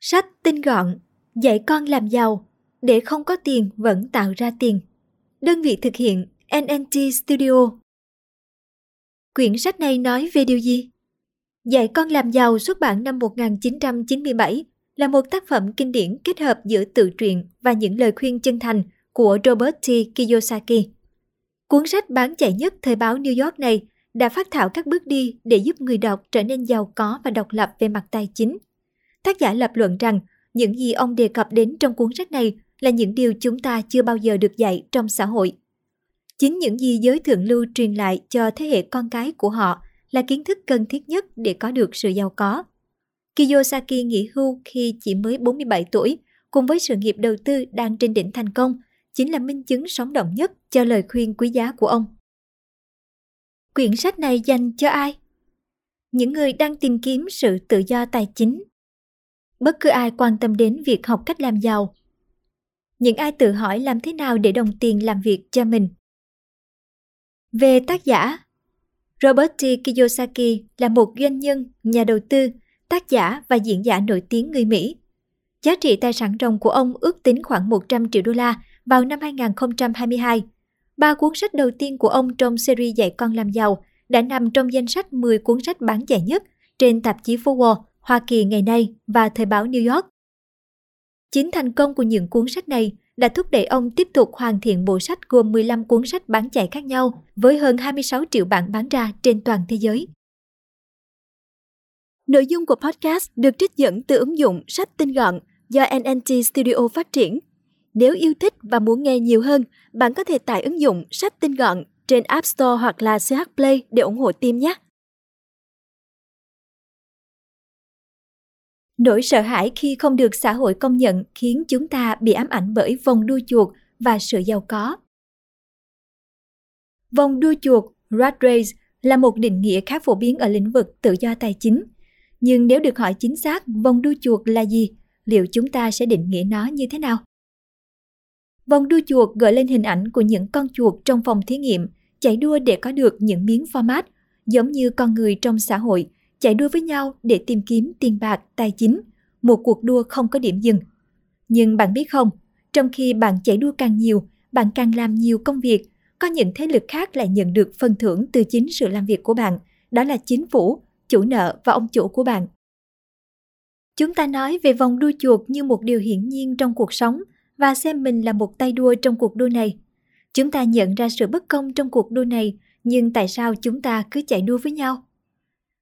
Sách tinh gọn, dạy con làm giàu, để không có tiền vẫn tạo ra tiền. Đơn vị thực hiện NNT Studio. Quyển sách này nói về điều gì? Dạy con làm giàu xuất bản năm 1997 là một tác phẩm kinh điển kết hợp giữa tự truyện và những lời khuyên chân thành của Robert T. Kiyosaki. Cuốn sách bán chạy nhất thời báo New York này đã phát thảo các bước đi để giúp người đọc trở nên giàu có và độc lập về mặt tài chính. Tác giả lập luận rằng những gì ông đề cập đến trong cuốn sách này là những điều chúng ta chưa bao giờ được dạy trong xã hội. Chính những gì giới thượng lưu truyền lại cho thế hệ con cái của họ là kiến thức cần thiết nhất để có được sự giàu có. Kiyosaki nghỉ hưu khi chỉ mới 47 tuổi, cùng với sự nghiệp đầu tư đang trên đỉnh thành công, chính là minh chứng sống động nhất cho lời khuyên quý giá của ông. Quyển sách này dành cho ai? Những người đang tìm kiếm sự tự do tài chính. Bất cứ ai quan tâm đến việc học cách làm giàu. Những ai tự hỏi làm thế nào để đồng tiền làm việc cho mình. Về tác giả, Robert T. Kiyosaki là một doanh nhân, nhà đầu tư, tác giả và diễn giả nổi tiếng người Mỹ. Giá trị tài sản ròng của ông ước tính khoảng 100 triệu đô la vào năm 2022. Ba cuốn sách đầu tiên của ông trong series dạy con làm giàu đã nằm trong danh sách 10 cuốn sách bán chạy nhất trên tạp chí Forbes, Hoa Kỳ ngày nay và Thời báo New York. Chính thành công của những cuốn sách này đã thúc đẩy ông tiếp tục hoàn thiện bộ sách gồm 15 cuốn sách bán chạy khác nhau với hơn 26 triệu bản bán ra trên toàn thế giới. Nội dung của podcast được trích dẫn từ ứng dụng sách tinh gọn do NNT Studio phát triển. Nếu yêu thích và muốn nghe nhiều hơn, bạn có thể tải ứng dụng sách tinh gọn trên App Store hoặc là CH Play để ủng hộ team nhé. Nỗi sợ hãi khi không được xã hội công nhận khiến chúng ta bị ám ảnh bởi vòng đua chuột và sự giàu có. Vòng đua chuột, rat race, là một định nghĩa khá phổ biến ở lĩnh vực tự do tài chính. Nhưng nếu được hỏi chính xác vòng đua chuột là gì, liệu chúng ta sẽ định nghĩa nó như thế nào? Vòng đua chuột gợi lên hình ảnh của những con chuột trong phòng thí nghiệm chạy đua để có được những miếng format, giống như con người trong xã hội chạy đua với nhau để tìm kiếm tiền bạc, tài chính, một cuộc đua không có điểm dừng. Nhưng bạn biết không, trong khi bạn chạy đua càng nhiều, bạn càng làm nhiều công việc, có những thế lực khác lại nhận được phần thưởng từ chính sự làm việc của bạn, đó là chính phủ, chủ nợ và ông chủ của bạn. Chúng ta nói về vòng đua chuột như một điều hiển nhiên trong cuộc sống và xem mình là một tay đua trong cuộc đua này. Chúng ta nhận ra sự bất công trong cuộc đua này, nhưng tại sao chúng ta cứ chạy đua với nhau?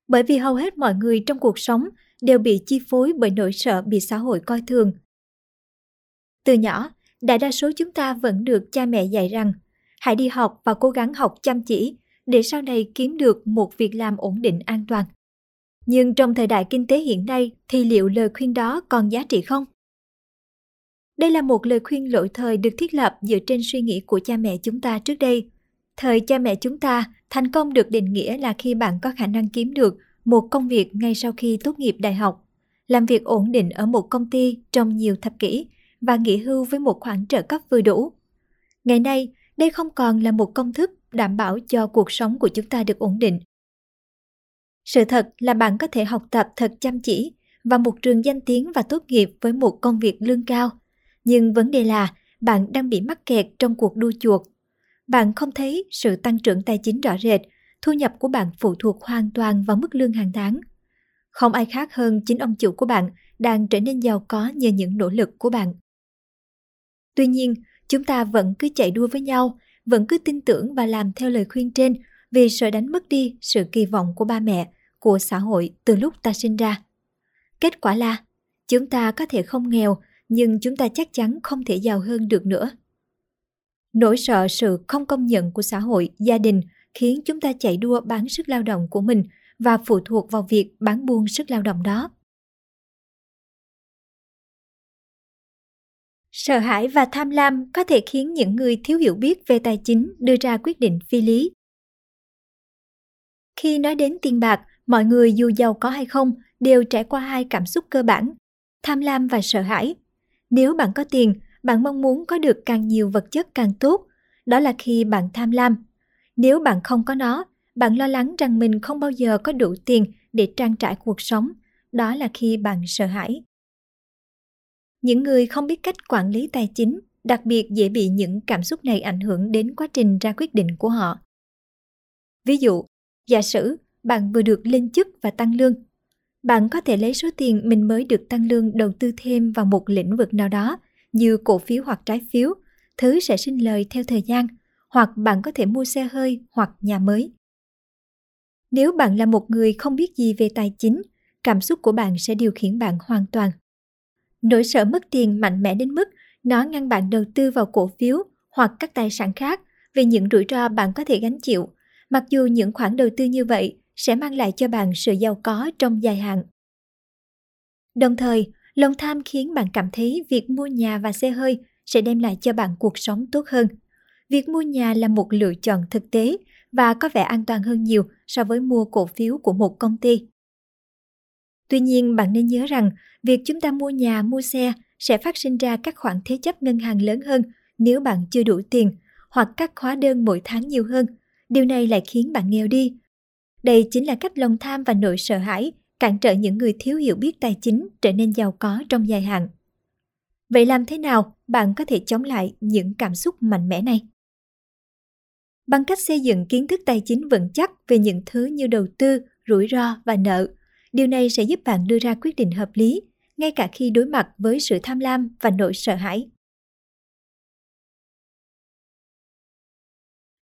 Bởi vì hầu hết mọi người trong cuộc sống đều bị chi phối bởi nỗi sợ bị xã hội coi thường. Từ nhỏ, đại đa số chúng ta vẫn được cha mẹ dạy rằng hãy đi học và cố gắng học chăm chỉ để sau này kiếm được một việc làm ổn định an toàn. Nhưng trong thời đại kinh tế hiện nay thì liệu lời khuyên đó còn giá trị không? Đây là một lời khuyên lỗi thời được thiết lập dựa trên suy nghĩ của cha mẹ chúng ta trước đây. Thời cha mẹ chúng ta, thành công được định nghĩa là khi bạn có khả năng kiếm được một công việc ngay sau khi tốt nghiệp đại học, làm việc ổn định ở một công ty trong nhiều thập kỷ và nghỉ hưu với một khoản trợ cấp vừa đủ. Ngày nay, đây không còn là một công thức đảm bảo cho cuộc sống của chúng ta được ổn định. Sự thật là bạn có thể học tập thật chăm chỉ và một trường danh tiếng và tốt nghiệp với một công việc lương cao – nhưng vấn đề là bạn đang bị mắc kẹt trong cuộc đua chuột. Bạn không thấy sự tăng trưởng tài chính rõ rệt, thu nhập của bạn phụ thuộc hoàn toàn vào mức lương hàng tháng. Không ai khác hơn chính ông chủ của bạn đang trở nên giàu có nhờ những nỗ lực của bạn. Tuy nhiên, chúng ta vẫn cứ chạy đua với nhau, vẫn cứ tin tưởng và làm theo lời khuyên trên vì sợ đánh mất đi sự kỳ vọng của ba mẹ, của xã hội từ lúc ta sinh ra. Kết quả là, chúng ta có thể không nghèo nhưng chúng ta chắc chắn không thể giàu hơn được nữa. Nỗi sợ sự không công nhận của xã hội, gia đình khiến chúng ta chạy đua bán sức lao động của mình và phụ thuộc vào việc bán buôn sức lao động đó. Sợ hãi và tham lam có thể khiến những người thiếu hiểu biết về tài chính đưa ra quyết định phi lý. Khi nói đến tiền bạc, mọi người dù giàu có hay không đều trải qua hai cảm xúc cơ bản, tham lam và sợ hãi. Nếu bạn có tiền, bạn mong muốn có được càng nhiều vật chất càng tốt. Đó là khi bạn tham lam. Nếu bạn không có nó, bạn lo lắng rằng mình không bao giờ có đủ tiền để trang trải cuộc sống. Đó là khi bạn sợ hãi. Những người không biết cách quản lý tài chính đặc biệt dễ bị những cảm xúc này ảnh hưởng đến quá trình ra quyết định của họ. Ví dụ, giả sử bạn vừa được lên chức và tăng lương. Bạn có thể lấy số tiền mình mới được tăng lương đầu tư thêm vào một lĩnh vực nào đó như cổ phiếu hoặc trái phiếu, thứ sẽ sinh lời theo thời gian, hoặc bạn có thể mua xe hơi hoặc nhà mới. Nếu bạn là một người không biết gì về tài chính, cảm xúc của bạn sẽ điều khiển bạn hoàn toàn. Nỗi sợ mất tiền mạnh mẽ đến mức nó ngăn bạn đầu tư vào cổ phiếu hoặc các tài sản khác vì những rủi ro bạn có thể gánh chịu, mặc dù những khoản đầu tư như vậy sẽ mang lại cho bạn sự giàu có trong dài hạn. Đồng thời, lòng tham khiến bạn cảm thấy việc mua nhà và xe hơi sẽ đem lại cho bạn cuộc sống tốt hơn. Việc mua nhà là một lựa chọn thực tế và có vẻ an toàn hơn nhiều so với mua cổ phiếu của một công ty. Tuy nhiên, bạn nên nhớ rằng việc chúng ta mua nhà, mua xe sẽ phát sinh ra các khoản thế chấp ngân hàng lớn hơn nếu bạn chưa đủ tiền hoặc các hóa đơn mỗi tháng nhiều hơn. Điều này lại khiến bạn nghèo đi. Đây chính là cách lòng tham và nỗi sợ hãi cản trở những người thiếu hiểu biết tài chính trở nên giàu có trong dài hạn. Vậy làm thế nào bạn có thể chống lại những cảm xúc mạnh mẽ này? Bằng cách xây dựng kiến thức tài chính vững chắc về những thứ như đầu tư, rủi ro và nợ, điều này sẽ giúp bạn đưa ra quyết định hợp lý ngay cả khi đối mặt với sự tham lam và nỗi sợ hãi.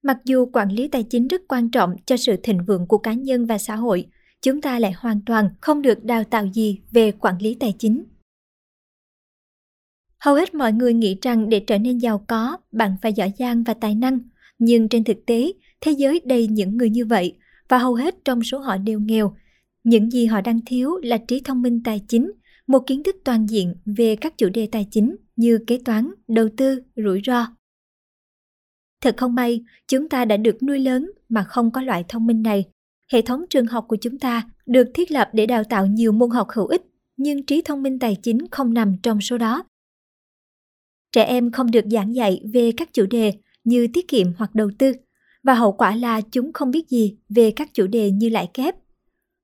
Mặc dù quản lý tài chính rất quan trọng cho sự thịnh vượng của cá nhân và xã hội, chúng ta lại hoàn toàn không được đào tạo gì về quản lý tài chính. Hầu hết mọi người nghĩ rằng để trở nên giàu có, bạn phải giỏi giang và tài năng, nhưng trên thực tế, thế giới đầy những người như vậy và hầu hết trong số họ đều nghèo. Những gì họ đang thiếu là trí thông minh tài chính một kiến thức toàn diện về các chủ đề tài chính như kế toán, đầu tư, rủi ro. Thật không may, chúng ta đã được nuôi lớn mà không có loại thông minh này. Hệ thống trường học của chúng ta được thiết lập để đào tạo nhiều môn học hữu ích, nhưng trí thông minh tài chính không nằm trong số đó. Trẻ em không được giảng dạy về các chủ đề như tiết kiệm hoặc đầu tư, và hậu quả là chúng không biết gì về các chủ đề như lãi kép.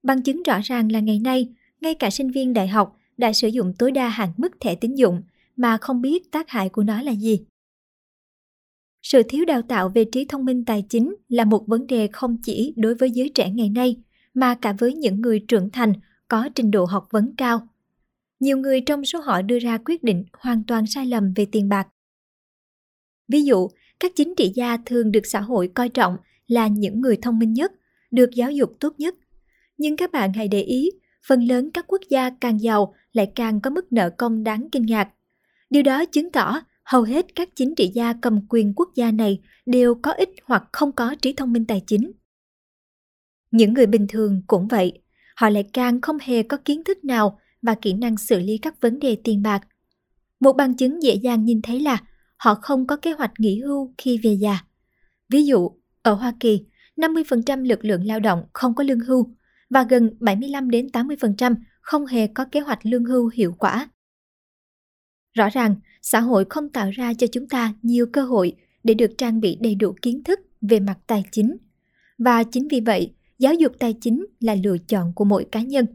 Bằng chứng rõ ràng là ngày nay, ngay cả sinh viên đại học đã sử dụng tối đa hạn mức thẻ tín dụng mà không biết tác hại của nó là gì. Sự thiếu đào tạo về trí thông minh tài chính là một vấn đề không chỉ đối với giới trẻ ngày nay mà cả với những người trưởng thành có trình độ học vấn cao. Nhiều người trong số họ đưa ra quyết định hoàn toàn sai lầm về tiền bạc. Ví dụ, các chính trị gia thường được xã hội coi trọng là những người thông minh nhất, được giáo dục tốt nhất. Nhưng các bạn hãy để ý phần lớn các quốc gia càng giàu lại càng có mức nợ công đáng kinh ngạc. Điều đó chứng tỏ hầu hết các chính trị gia cầm quyền quốc gia này đều có ít hoặc không có trí thông minh tài chính. Những người bình thường cũng vậy, họ lại càng không hề có kiến thức nào và kỹ năng xử lý các vấn đề tiền bạc. Một bằng chứng dễ dàng nhìn thấy là họ không có kế hoạch nghỉ hưu khi về già. Ví dụ, ở Hoa Kỳ, 50% lực lượng lao động không có lương hưu và gần 75 đến 80% không hề có kế hoạch lương hưu hiệu quả. Rõ ràng, xã hội không tạo ra cho chúng ta nhiều cơ hội để được trang bị đầy đủ kiến thức về mặt tài chính. Và chính vì vậy, giáo dục tài chính là lựa chọn của mỗi cá nhân.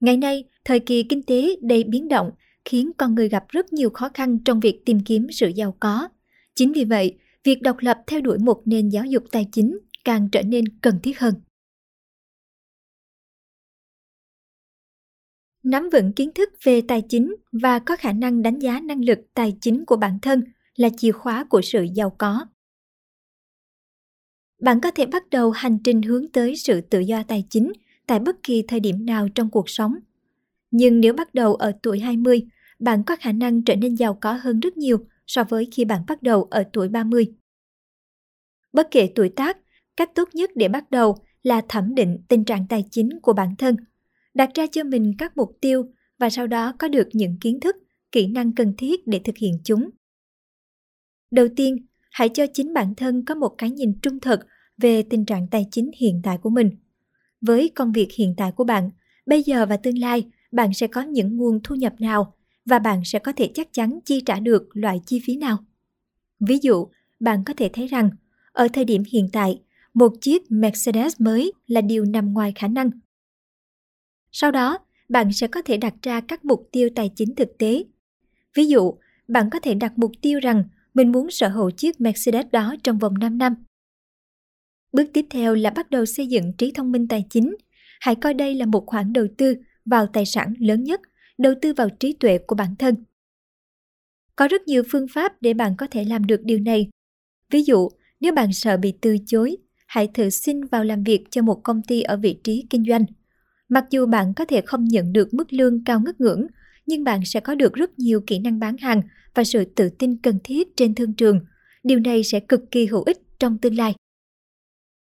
Ngày nay, thời kỳ kinh tế đầy biến động khiến con người gặp rất nhiều khó khăn trong việc tìm kiếm sự giàu có. Chính vì vậy, việc độc lập theo đuổi một nền giáo dục tài chính càng trở nên cần thiết hơn. Nắm vững kiến thức về tài chính và có khả năng đánh giá năng lực tài chính của bản thân là chìa khóa của sự giàu có. Bạn có thể bắt đầu hành trình hướng tới sự tự do tài chính tại bất kỳ thời điểm nào trong cuộc sống. Nhưng nếu bắt đầu ở tuổi 20, bạn có khả năng trở nên giàu có hơn rất nhiều so với khi bạn bắt đầu ở tuổi 30. Bất kể tuổi tác, cách tốt nhất để bắt đầu là thẩm định tình trạng tài chính của bản thân – đặt ra cho mình các mục tiêu và sau đó có được những kiến thức, kỹ năng cần thiết để thực hiện chúng. Đầu tiên, hãy cho chính bản thân có một cái nhìn trung thực về tình trạng tài chính hiện tại của mình. Với công việc hiện tại của bạn, bây giờ và tương lai, bạn sẽ có những nguồn thu nhập nào và bạn sẽ có thể chắc chắn chi trả được loại chi phí nào? Ví dụ, bạn có thể thấy rằng, ở thời điểm hiện tại, một chiếc mercedes mới là điều nằm ngoài khả năng sau đó, bạn sẽ có thể đặt ra các mục tiêu tài chính thực tế. Ví dụ, bạn có thể đặt mục tiêu rằng mình muốn sở hữu chiếc Mercedes đó trong vòng 5 năm. Bước tiếp theo là bắt đầu xây dựng trí thông minh tài chính. Hãy coi đây là một khoản đầu tư vào tài sản lớn nhất, đầu tư vào trí tuệ của bản thân. Có rất nhiều phương pháp để bạn có thể làm được điều này. Ví dụ, nếu bạn sợ bị từ chối, hãy thử xin vào làm việc cho một công ty ở vị trí kinh doanh. Mặc dù bạn có thể không nhận được mức lương cao ngất ngưỡng, nhưng bạn sẽ có được rất nhiều kỹ năng bán hàng và sự tự tin cần thiết trên thương trường. Điều này sẽ cực kỳ hữu ích trong tương lai.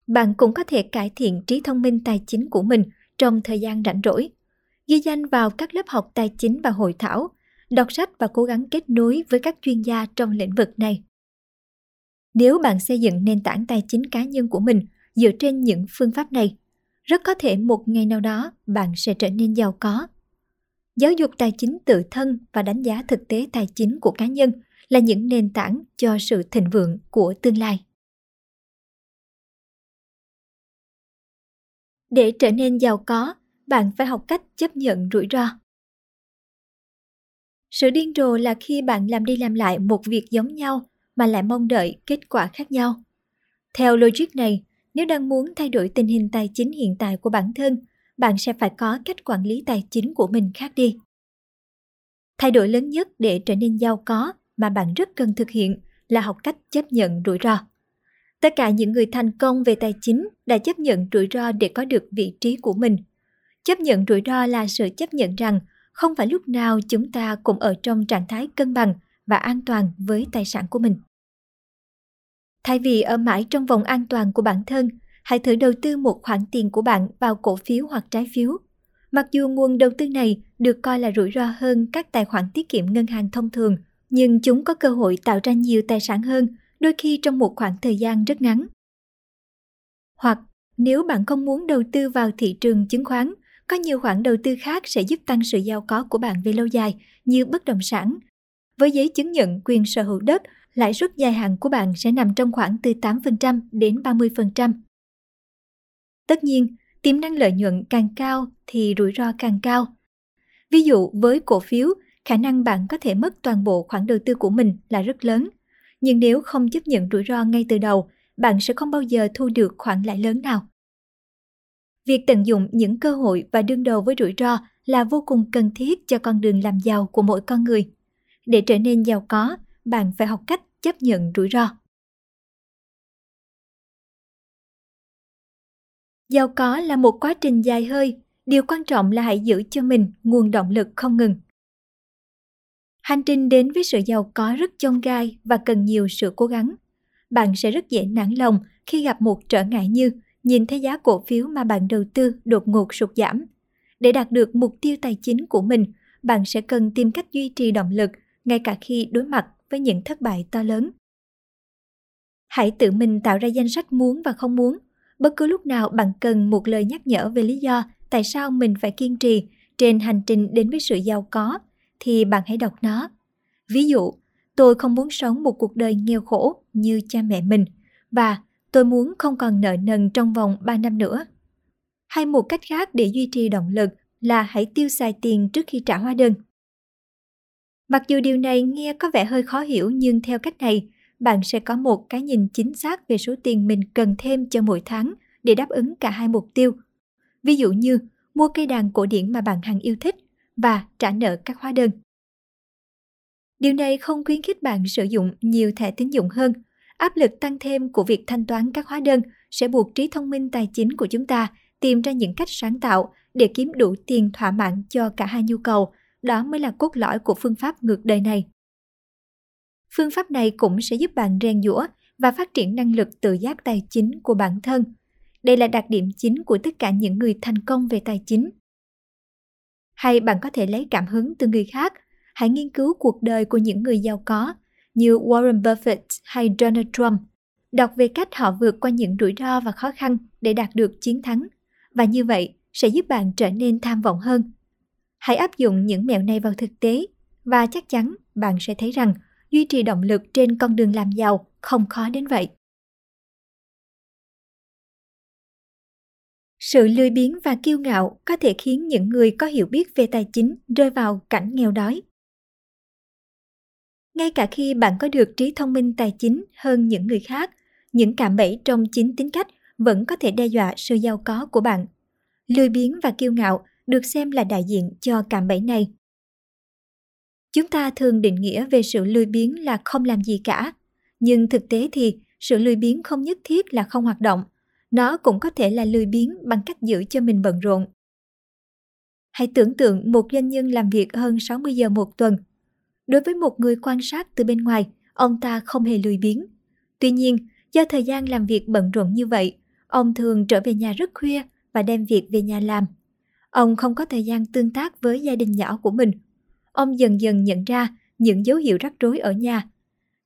Bạn cũng có thể cải thiện trí thông minh tài chính của mình trong thời gian rảnh rỗi. Ghi danh vào các lớp học tài chính và hội thảo, đọc sách và cố gắng kết nối với các chuyên gia trong lĩnh vực này. Nếu bạn xây dựng nền tảng tài chính cá nhân của mình dựa trên những phương pháp này, rất có thể một ngày nào đó bạn sẽ trở nên giàu có. Giáo dục tài chính tự thân và đánh giá thực tế tài chính của cá nhân là những nền tảng cho sự thịnh vượng của tương lai. Để trở nên giàu có, bạn phải học cách chấp nhận rủi ro. Sự điên rồ là khi bạn làm đi làm lại một việc giống nhau mà lại mong đợi kết quả khác nhau. Theo logic này, nếu đang muốn thay đổi tình hình tài chính hiện tại của bản thân, bạn sẽ phải có cách quản lý tài chính của mình khác đi. Thay đổi lớn nhất để trở nên giàu có mà bạn rất cần thực hiện là học cách chấp nhận rủi ro. Tất cả những người thành công về tài chính đã chấp nhận rủi ro để có được vị trí của mình. Chấp nhận rủi ro là sự chấp nhận rằng không phải lúc nào chúng ta cũng ở trong trạng thái cân bằng và an toàn với tài sản của mình. Thay vì ở mãi trong vòng an toàn của bản thân, hãy thử đầu tư một khoản tiền của bạn vào cổ phiếu hoặc trái phiếu. Mặc dù nguồn đầu tư này được coi là rủi ro hơn các tài khoản tiết kiệm ngân hàng thông thường, nhưng chúng có cơ hội tạo ra nhiều tài sản hơn, đôi khi trong một khoảng thời gian rất ngắn. Hoặc nếu bạn không muốn đầu tư vào thị trường chứng khoán, có nhiều khoản đầu tư khác sẽ giúp tăng sự giàu có của bạn về lâu dài như bất động sản. Với giấy chứng nhận quyền sở hữu đất, lãi suất dài hạn của bạn sẽ nằm trong khoảng từ 8% đến 30%. Tất nhiên, tiềm năng lợi nhuận càng cao thì rủi ro càng cao. Ví dụ với cổ phiếu, khả năng bạn có thể mất toàn bộ khoản đầu tư của mình là rất lớn. Nhưng nếu không chấp nhận rủi ro ngay từ đầu, bạn sẽ không bao giờ thu được khoản lãi lớn nào. Việc tận dụng những cơ hội và đương đầu với rủi ro là vô cùng cần thiết cho con đường làm giàu của mỗi con người. Để trở nên giàu có, bạn phải học cách chấp nhận rủi ro. Giàu có là một quá trình dài hơi, điều quan trọng là hãy giữ cho mình nguồn động lực không ngừng. Hành trình đến với sự giàu có rất chông gai và cần nhiều sự cố gắng. Bạn sẽ rất dễ nản lòng khi gặp một trở ngại như nhìn thấy giá cổ phiếu mà bạn đầu tư đột ngột sụt giảm. Để đạt được mục tiêu tài chính của mình, bạn sẽ cần tìm cách duy trì động lực ngay cả khi đối mặt với những thất bại to lớn. Hãy tự mình tạo ra danh sách muốn và không muốn. Bất cứ lúc nào bạn cần một lời nhắc nhở về lý do tại sao mình phải kiên trì trên hành trình đến với sự giàu có, thì bạn hãy đọc nó. Ví dụ, tôi không muốn sống một cuộc đời nghèo khổ như cha mẹ mình và tôi muốn không còn nợ nần trong vòng 3 năm nữa. Hay một cách khác để duy trì động lực là hãy tiêu xài tiền trước khi trả hóa đơn. Mặc dù điều này nghe có vẻ hơi khó hiểu nhưng theo cách này, bạn sẽ có một cái nhìn chính xác về số tiền mình cần thêm cho mỗi tháng để đáp ứng cả hai mục tiêu. Ví dụ như mua cây đàn cổ điển mà bạn hằng yêu thích và trả nợ các hóa đơn. Điều này không khuyến khích bạn sử dụng nhiều thẻ tín dụng hơn. Áp lực tăng thêm của việc thanh toán các hóa đơn sẽ buộc trí thông minh tài chính của chúng ta tìm ra những cách sáng tạo để kiếm đủ tiền thỏa mãn cho cả hai nhu cầu đó mới là cốt lõi của phương pháp ngược đời này. Phương pháp này cũng sẽ giúp bạn rèn giũa và phát triển năng lực tự giác tài chính của bản thân. Đây là đặc điểm chính của tất cả những người thành công về tài chính. Hay bạn có thể lấy cảm hứng từ người khác, hãy nghiên cứu cuộc đời của những người giàu có như Warren Buffett hay Donald Trump. Đọc về cách họ vượt qua những rủi ro và khó khăn để đạt được chiến thắng. Và như vậy sẽ giúp bạn trở nên tham vọng hơn Hãy áp dụng những mẹo này vào thực tế và chắc chắn bạn sẽ thấy rằng duy trì động lực trên con đường làm giàu không khó đến vậy. Sự lười biếng và kiêu ngạo có thể khiến những người có hiểu biết về tài chính rơi vào cảnh nghèo đói. Ngay cả khi bạn có được trí thông minh tài chính hơn những người khác, những cạm bẫy trong chính tính cách vẫn có thể đe dọa sự giàu có của bạn. Lười biếng và kiêu ngạo được xem là đại diện cho cạm bẫy này. Chúng ta thường định nghĩa về sự lười biếng là không làm gì cả, nhưng thực tế thì sự lười biếng không nhất thiết là không hoạt động, nó cũng có thể là lười biếng bằng cách giữ cho mình bận rộn. Hãy tưởng tượng một doanh nhân làm việc hơn 60 giờ một tuần. Đối với một người quan sát từ bên ngoài, ông ta không hề lười biếng. Tuy nhiên, do thời gian làm việc bận rộn như vậy, ông thường trở về nhà rất khuya và đem việc về nhà làm. Ông không có thời gian tương tác với gia đình nhỏ của mình. Ông dần dần nhận ra những dấu hiệu rắc rối ở nhà.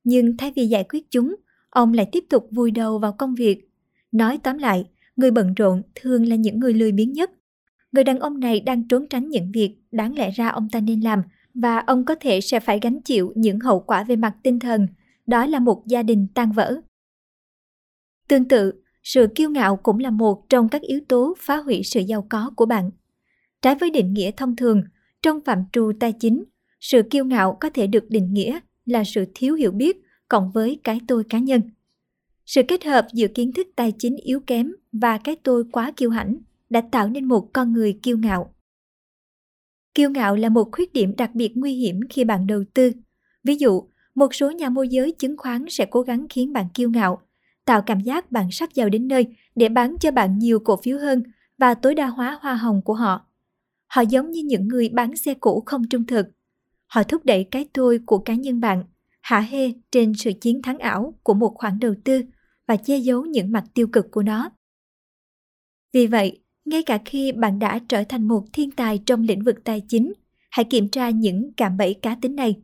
Nhưng thay vì giải quyết chúng, ông lại tiếp tục vùi đầu vào công việc Nói tóm lại, người bận rộn thường là những người lười biếng nhất. Người đàn ông này đang trốn tránh những việc đáng lẽ ra ông ta nên làm và ông có thể sẽ phải gánh chịu những hậu quả về mặt tinh thần. Đó là một gia đình tan vỡ. Tương tự, sự kiêu ngạo cũng là một trong các yếu tố phá hủy sự giàu có của bạn. Trái với định nghĩa thông thường, trong phạm trù tài chính, sự kiêu ngạo có thể được định nghĩa là sự thiếu hiểu biết cộng với cái tôi cá nhân. Sự kết hợp giữa kiến thức tài chính yếu kém và cái tôi quá kiêu hãnh đã tạo nên một con người kiêu ngạo. Kiêu ngạo là một khuyết điểm đặc biệt nguy hiểm khi bạn đầu tư. Ví dụ, một số nhà môi giới chứng khoán sẽ cố gắng khiến bạn kiêu ngạo, tạo cảm giác bạn sắp giàu đến nơi để bán cho bạn nhiều cổ phiếu hơn và tối đa hóa hoa hồng của họ. Họ giống như những người bán xe cũ không trung thực. Họ thúc đẩy cái tôi của cá nhân bạn, hạ hê trên sự chiến thắng ảo của một khoản đầu tư và che giấu những mặt tiêu cực của nó. Vì vậy, ngay cả khi bạn đã trở thành một thiên tài trong lĩnh vực tài chính, hãy kiểm tra những cạm bẫy cá tính này.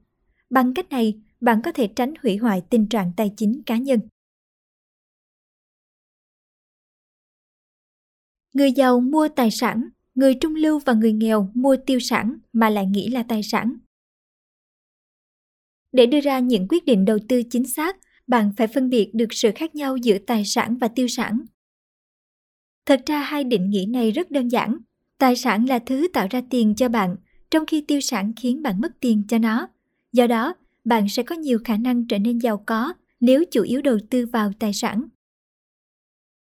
Bằng cách này, bạn có thể tránh hủy hoại tình trạng tài chính cá nhân. Người giàu mua tài sản, người trung lưu và người nghèo mua tiêu sản mà lại nghĩ là tài sản. Để đưa ra những quyết định đầu tư chính xác, bạn phải phân biệt được sự khác nhau giữa tài sản và tiêu sản. Thật ra hai định nghĩa này rất đơn giản. Tài sản là thứ tạo ra tiền cho bạn, trong khi tiêu sản khiến bạn mất tiền cho nó. Do đó, bạn sẽ có nhiều khả năng trở nên giàu có nếu chủ yếu đầu tư vào tài sản.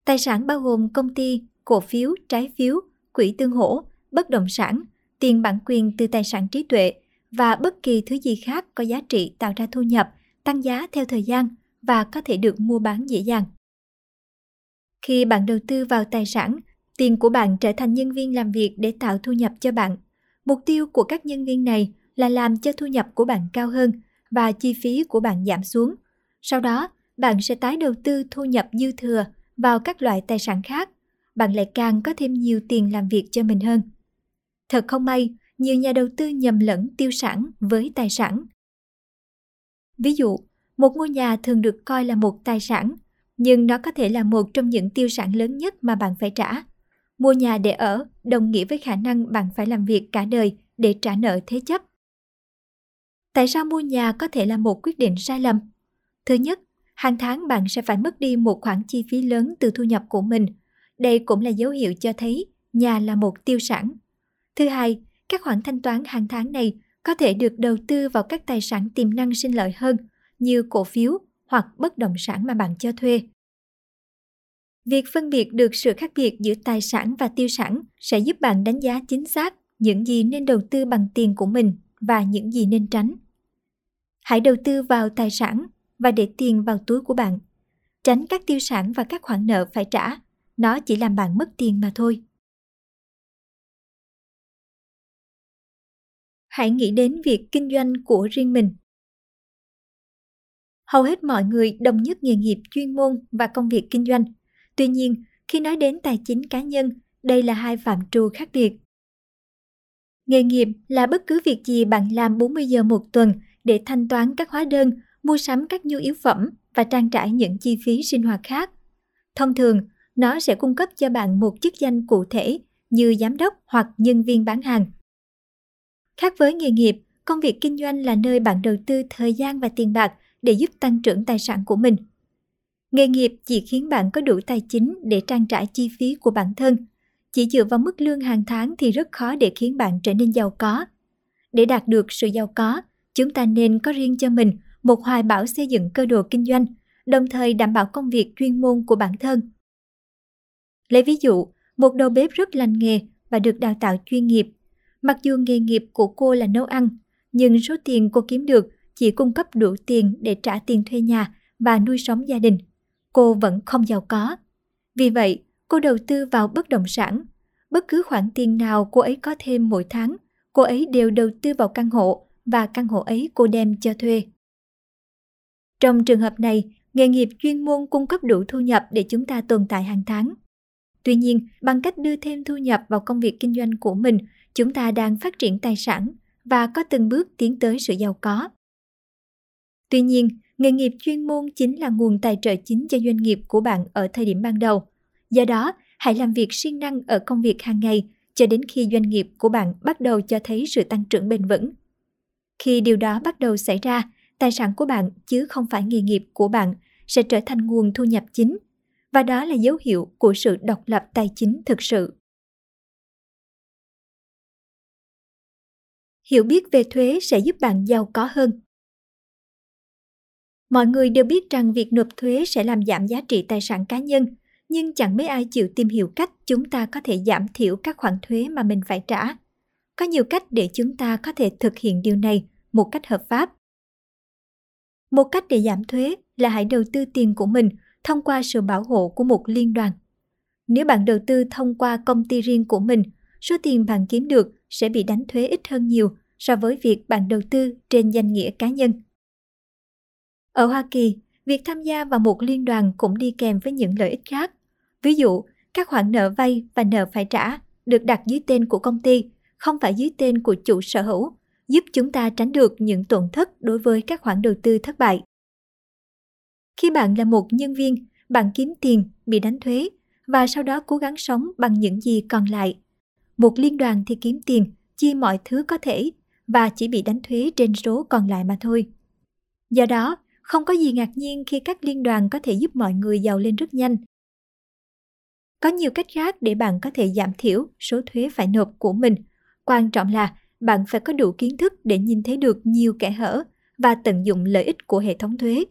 Tài sản bao gồm công ty, cổ phiếu, trái phiếu, quỹ tương hỗ, bất động sản, tiền bản quyền từ tài sản trí tuệ và bất kỳ thứ gì khác có giá trị tạo ra thu nhập, tăng giá theo thời gian và có thể được mua bán dễ dàng. Khi bạn đầu tư vào tài sản, tiền của bạn trở thành nhân viên làm việc để tạo thu nhập cho bạn. Mục tiêu của các nhân viên này là làm cho thu nhập của bạn cao hơn và chi phí của bạn giảm xuống. Sau đó, bạn sẽ tái đầu tư thu nhập dư thừa vào các loại tài sản khác. Bạn lại càng có thêm nhiều tiền làm việc cho mình hơn. Thật không may, nhiều nhà đầu tư nhầm lẫn tiêu sản với tài sản. Ví dụ, một ngôi nhà thường được coi là một tài sản, nhưng nó có thể là một trong những tiêu sản lớn nhất mà bạn phải trả. Mua nhà để ở đồng nghĩa với khả năng bạn phải làm việc cả đời để trả nợ thế chấp. Tại sao mua nhà có thể là một quyết định sai lầm? Thứ nhất, hàng tháng bạn sẽ phải mất đi một khoản chi phí lớn từ thu nhập của mình. Đây cũng là dấu hiệu cho thấy nhà là một tiêu sản. Thứ hai, các khoản thanh toán hàng tháng này có thể được đầu tư vào các tài sản tiềm năng sinh lợi hơn – như cổ phiếu hoặc bất động sản mà bạn cho thuê. Việc phân biệt được sự khác biệt giữa tài sản và tiêu sản sẽ giúp bạn đánh giá chính xác những gì nên đầu tư bằng tiền của mình và những gì nên tránh. Hãy đầu tư vào tài sản và để tiền vào túi của bạn. Tránh các tiêu sản và các khoản nợ phải trả, nó chỉ làm bạn mất tiền mà thôi. Hãy nghĩ đến việc kinh doanh của riêng mình hầu hết mọi người đồng nhất nghề nghiệp chuyên môn và công việc kinh doanh. Tuy nhiên, khi nói đến tài chính cá nhân, đây là hai phạm trù khác biệt. Nghề nghiệp là bất cứ việc gì bạn làm 40 giờ một tuần để thanh toán các hóa đơn, mua sắm các nhu yếu phẩm và trang trải những chi phí sinh hoạt khác. Thông thường, nó sẽ cung cấp cho bạn một chức danh cụ thể như giám đốc hoặc nhân viên bán hàng. Khác với nghề nghiệp, công việc kinh doanh là nơi bạn đầu tư thời gian và tiền bạc để giúp tăng trưởng tài sản của mình. Nghề nghiệp chỉ khiến bạn có đủ tài chính để trang trải chi phí của bản thân, chỉ dựa vào mức lương hàng tháng thì rất khó để khiến bạn trở nên giàu có. Để đạt được sự giàu có, chúng ta nên có riêng cho mình một hoài bão xây dựng cơ đồ kinh doanh, đồng thời đảm bảo công việc chuyên môn của bản thân. Lấy ví dụ, một đầu bếp rất lành nghề và được đào tạo chuyên nghiệp. Mặc dù nghề nghiệp của cô là nấu ăn, nhưng số tiền cô kiếm được chỉ cung cấp đủ tiền để trả tiền thuê nhà và nuôi sống gia đình. Cô vẫn không giàu có. Vì vậy, cô đầu tư vào bất động sản. Bất cứ khoản tiền nào cô ấy có thêm mỗi tháng, cô ấy đều đầu tư vào căn hộ và căn hộ ấy cô đem cho thuê. Trong trường hợp này, nghề nghiệp chuyên môn cung cấp đủ thu nhập để chúng ta tồn tại hàng tháng. Tuy nhiên, bằng cách đưa thêm thu nhập vào công việc kinh doanh của mình, chúng ta đang phát triển tài sản và có từng bước tiến tới sự giàu có. Tuy nhiên, nghề nghiệp chuyên môn chính là nguồn tài trợ chính cho doanh nghiệp của bạn ở thời điểm ban đầu. Do đó, hãy làm việc siêng năng ở công việc hàng ngày cho đến khi doanh nghiệp của bạn bắt đầu cho thấy sự tăng trưởng bền vững. Khi điều đó bắt đầu xảy ra, tài sản của bạn chứ không phải nghề nghiệp của bạn sẽ trở thành nguồn thu nhập chính và đó là dấu hiệu của sự độc lập tài chính thực sự. Hiểu biết về thuế sẽ giúp bạn giàu có hơn. Mọi người đều biết rằng việc nộp thuế sẽ làm giảm giá trị tài sản cá nhân, nhưng chẳng mấy ai chịu tìm hiểu cách chúng ta có thể giảm thiểu các khoản thuế mà mình phải trả. Có nhiều cách để chúng ta có thể thực hiện điều này một cách hợp pháp. Một cách để giảm thuế là hãy đầu tư tiền của mình thông qua sự bảo hộ của một liên đoàn. Nếu bạn đầu tư thông qua công ty riêng của mình, số tiền bạn kiếm được sẽ bị đánh thuế ít hơn nhiều so với việc bạn đầu tư trên danh nghĩa cá nhân. Ở Hoa Kỳ, việc tham gia vào một liên đoàn cũng đi kèm với những lợi ích khác. Ví dụ, các khoản nợ vay và nợ phải trả được đặt dưới tên của công ty, không phải dưới tên của chủ sở hữu, giúp chúng ta tránh được những tổn thất đối với các khoản đầu tư thất bại. Khi bạn là một nhân viên, bạn kiếm tiền, bị đánh thuế và sau đó cố gắng sống bằng những gì còn lại. Một liên đoàn thì kiếm tiền, chia mọi thứ có thể và chỉ bị đánh thuế trên số còn lại mà thôi. Do đó, không có gì ngạc nhiên khi các liên đoàn có thể giúp mọi người giàu lên rất nhanh. Có nhiều cách khác để bạn có thể giảm thiểu số thuế phải nộp của mình. Quan trọng là bạn phải có đủ kiến thức để nhìn thấy được nhiều kẽ hở và tận dụng lợi ích của hệ thống thuế.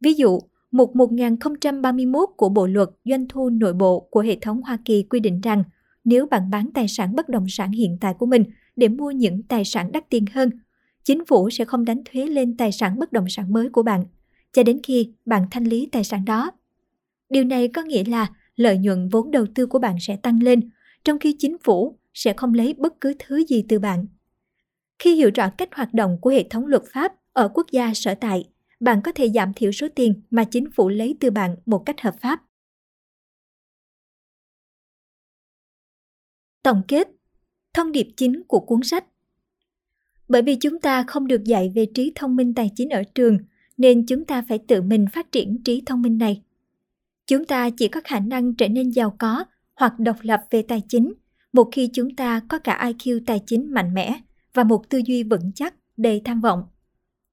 Ví dụ, Mục 1031 của Bộ luật Doanh thu nội bộ của hệ thống Hoa Kỳ quy định rằng nếu bạn bán tài sản bất động sản hiện tại của mình để mua những tài sản đắt tiền hơn, chính phủ sẽ không đánh thuế lên tài sản bất động sản mới của bạn cho đến khi bạn thanh lý tài sản đó. Điều này có nghĩa là lợi nhuận vốn đầu tư của bạn sẽ tăng lên, trong khi chính phủ sẽ không lấy bất cứ thứ gì từ bạn. Khi hiểu rõ cách hoạt động của hệ thống luật pháp ở quốc gia sở tại, bạn có thể giảm thiểu số tiền mà chính phủ lấy từ bạn một cách hợp pháp. Tổng kết Thông điệp chính của cuốn sách Bởi vì chúng ta không được dạy về trí thông minh tài chính ở trường, nên chúng ta phải tự mình phát triển trí thông minh này. Chúng ta chỉ có khả năng trở nên giàu có hoặc độc lập về tài chính một khi chúng ta có cả IQ tài chính mạnh mẽ và một tư duy vững chắc đầy tham vọng.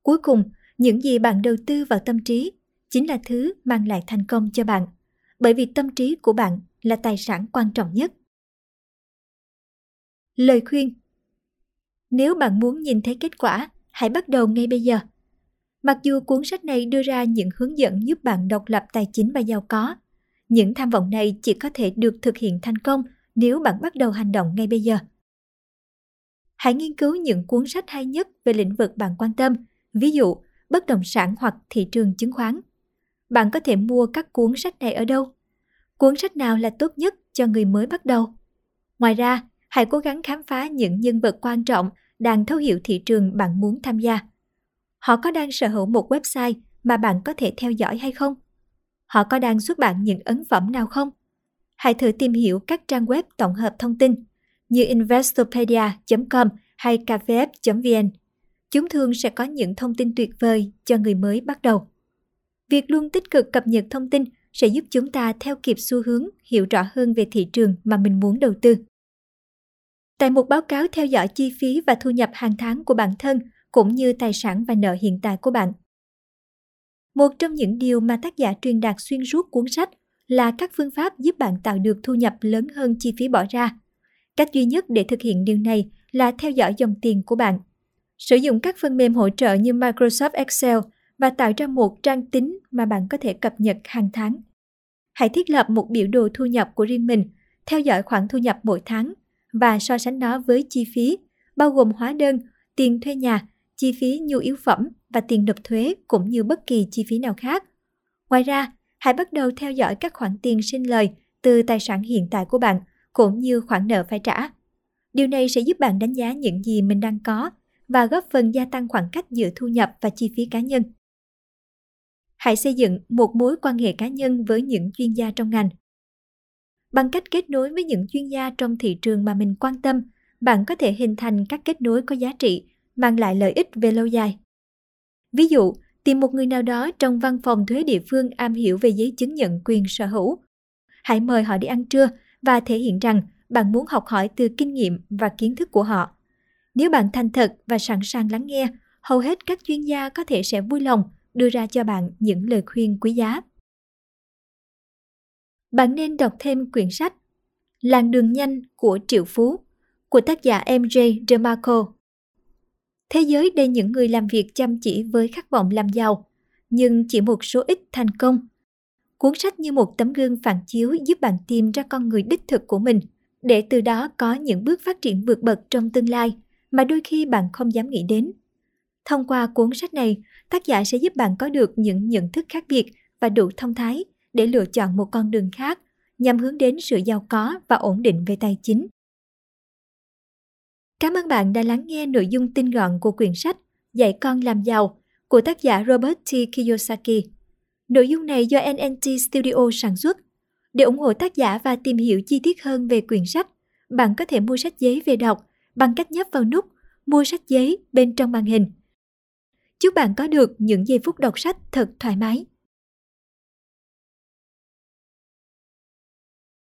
Cuối cùng, những gì bạn đầu tư vào tâm trí chính là thứ mang lại thành công cho bạn, bởi vì tâm trí của bạn là tài sản quan trọng nhất. Lời khuyên nếu bạn muốn nhìn thấy kết quả, hãy bắt đầu ngay bây giờ. Mặc dù cuốn sách này đưa ra những hướng dẫn giúp bạn độc lập tài chính và giàu có, những tham vọng này chỉ có thể được thực hiện thành công nếu bạn bắt đầu hành động ngay bây giờ. Hãy nghiên cứu những cuốn sách hay nhất về lĩnh vực bạn quan tâm, ví dụ bất động sản hoặc thị trường chứng khoán. Bạn có thể mua các cuốn sách này ở đâu? Cuốn sách nào là tốt nhất cho người mới bắt đầu? Ngoài ra, hãy cố gắng khám phá những nhân vật quan trọng đang thấu hiểu thị trường bạn muốn tham gia. Họ có đang sở hữu một website mà bạn có thể theo dõi hay không? Họ có đang xuất bản những ấn phẩm nào không? Hãy thử tìm hiểu các trang web tổng hợp thông tin như investopedia.com hay KVF.vn chúng thường sẽ có những thông tin tuyệt vời cho người mới bắt đầu. Việc luôn tích cực cập nhật thông tin sẽ giúp chúng ta theo kịp xu hướng, hiểu rõ hơn về thị trường mà mình muốn đầu tư. Tại một báo cáo theo dõi chi phí và thu nhập hàng tháng của bản thân cũng như tài sản và nợ hiện tại của bạn. Một trong những điều mà tác giả truyền đạt xuyên suốt cuốn sách là các phương pháp giúp bạn tạo được thu nhập lớn hơn chi phí bỏ ra. Cách duy nhất để thực hiện điều này là theo dõi dòng tiền của bạn. Sử dụng các phần mềm hỗ trợ như Microsoft Excel và tạo ra một trang tính mà bạn có thể cập nhật hàng tháng. Hãy thiết lập một biểu đồ thu nhập của riêng mình, theo dõi khoản thu nhập mỗi tháng và so sánh nó với chi phí, bao gồm hóa đơn, tiền thuê nhà, chi phí nhu yếu phẩm và tiền nộp thuế cũng như bất kỳ chi phí nào khác. Ngoài ra, hãy bắt đầu theo dõi các khoản tiền sinh lời từ tài sản hiện tại của bạn cũng như khoản nợ phải trả. Điều này sẽ giúp bạn đánh giá những gì mình đang có và góp phần gia tăng khoảng cách giữa thu nhập và chi phí cá nhân. Hãy xây dựng một mối quan hệ cá nhân với những chuyên gia trong ngành. Bằng cách kết nối với những chuyên gia trong thị trường mà mình quan tâm, bạn có thể hình thành các kết nối có giá trị, mang lại lợi ích về lâu dài. Ví dụ, tìm một người nào đó trong văn phòng thuế địa phương am hiểu về giấy chứng nhận quyền sở hữu. Hãy mời họ đi ăn trưa và thể hiện rằng bạn muốn học hỏi từ kinh nghiệm và kiến thức của họ. Nếu bạn thành thật và sẵn sàng lắng nghe, hầu hết các chuyên gia có thể sẽ vui lòng đưa ra cho bạn những lời khuyên quý giá. Bạn nên đọc thêm quyển sách Làng đường nhanh của Triệu Phú của tác giả MJ DeMarco. Thế giới đầy những người làm việc chăm chỉ với khát vọng làm giàu, nhưng chỉ một số ít thành công. Cuốn sách như một tấm gương phản chiếu giúp bạn tìm ra con người đích thực của mình, để từ đó có những bước phát triển vượt bậc trong tương lai mà đôi khi bạn không dám nghĩ đến. Thông qua cuốn sách này, tác giả sẽ giúp bạn có được những nhận thức khác biệt và đủ thông thái để lựa chọn một con đường khác nhằm hướng đến sự giàu có và ổn định về tài chính. Cảm ơn bạn đã lắng nghe nội dung tinh gọn của quyển sách Dạy con làm giàu của tác giả Robert T. Kiyosaki. Nội dung này do NNT Studio sản xuất. Để ủng hộ tác giả và tìm hiểu chi tiết hơn về quyển sách, bạn có thể mua sách giấy về đọc bằng cách nhấp vào nút, Mua sách giấy bên trong màn hình. Chúc bạn có được những giây phút đọc sách thật thoải mái.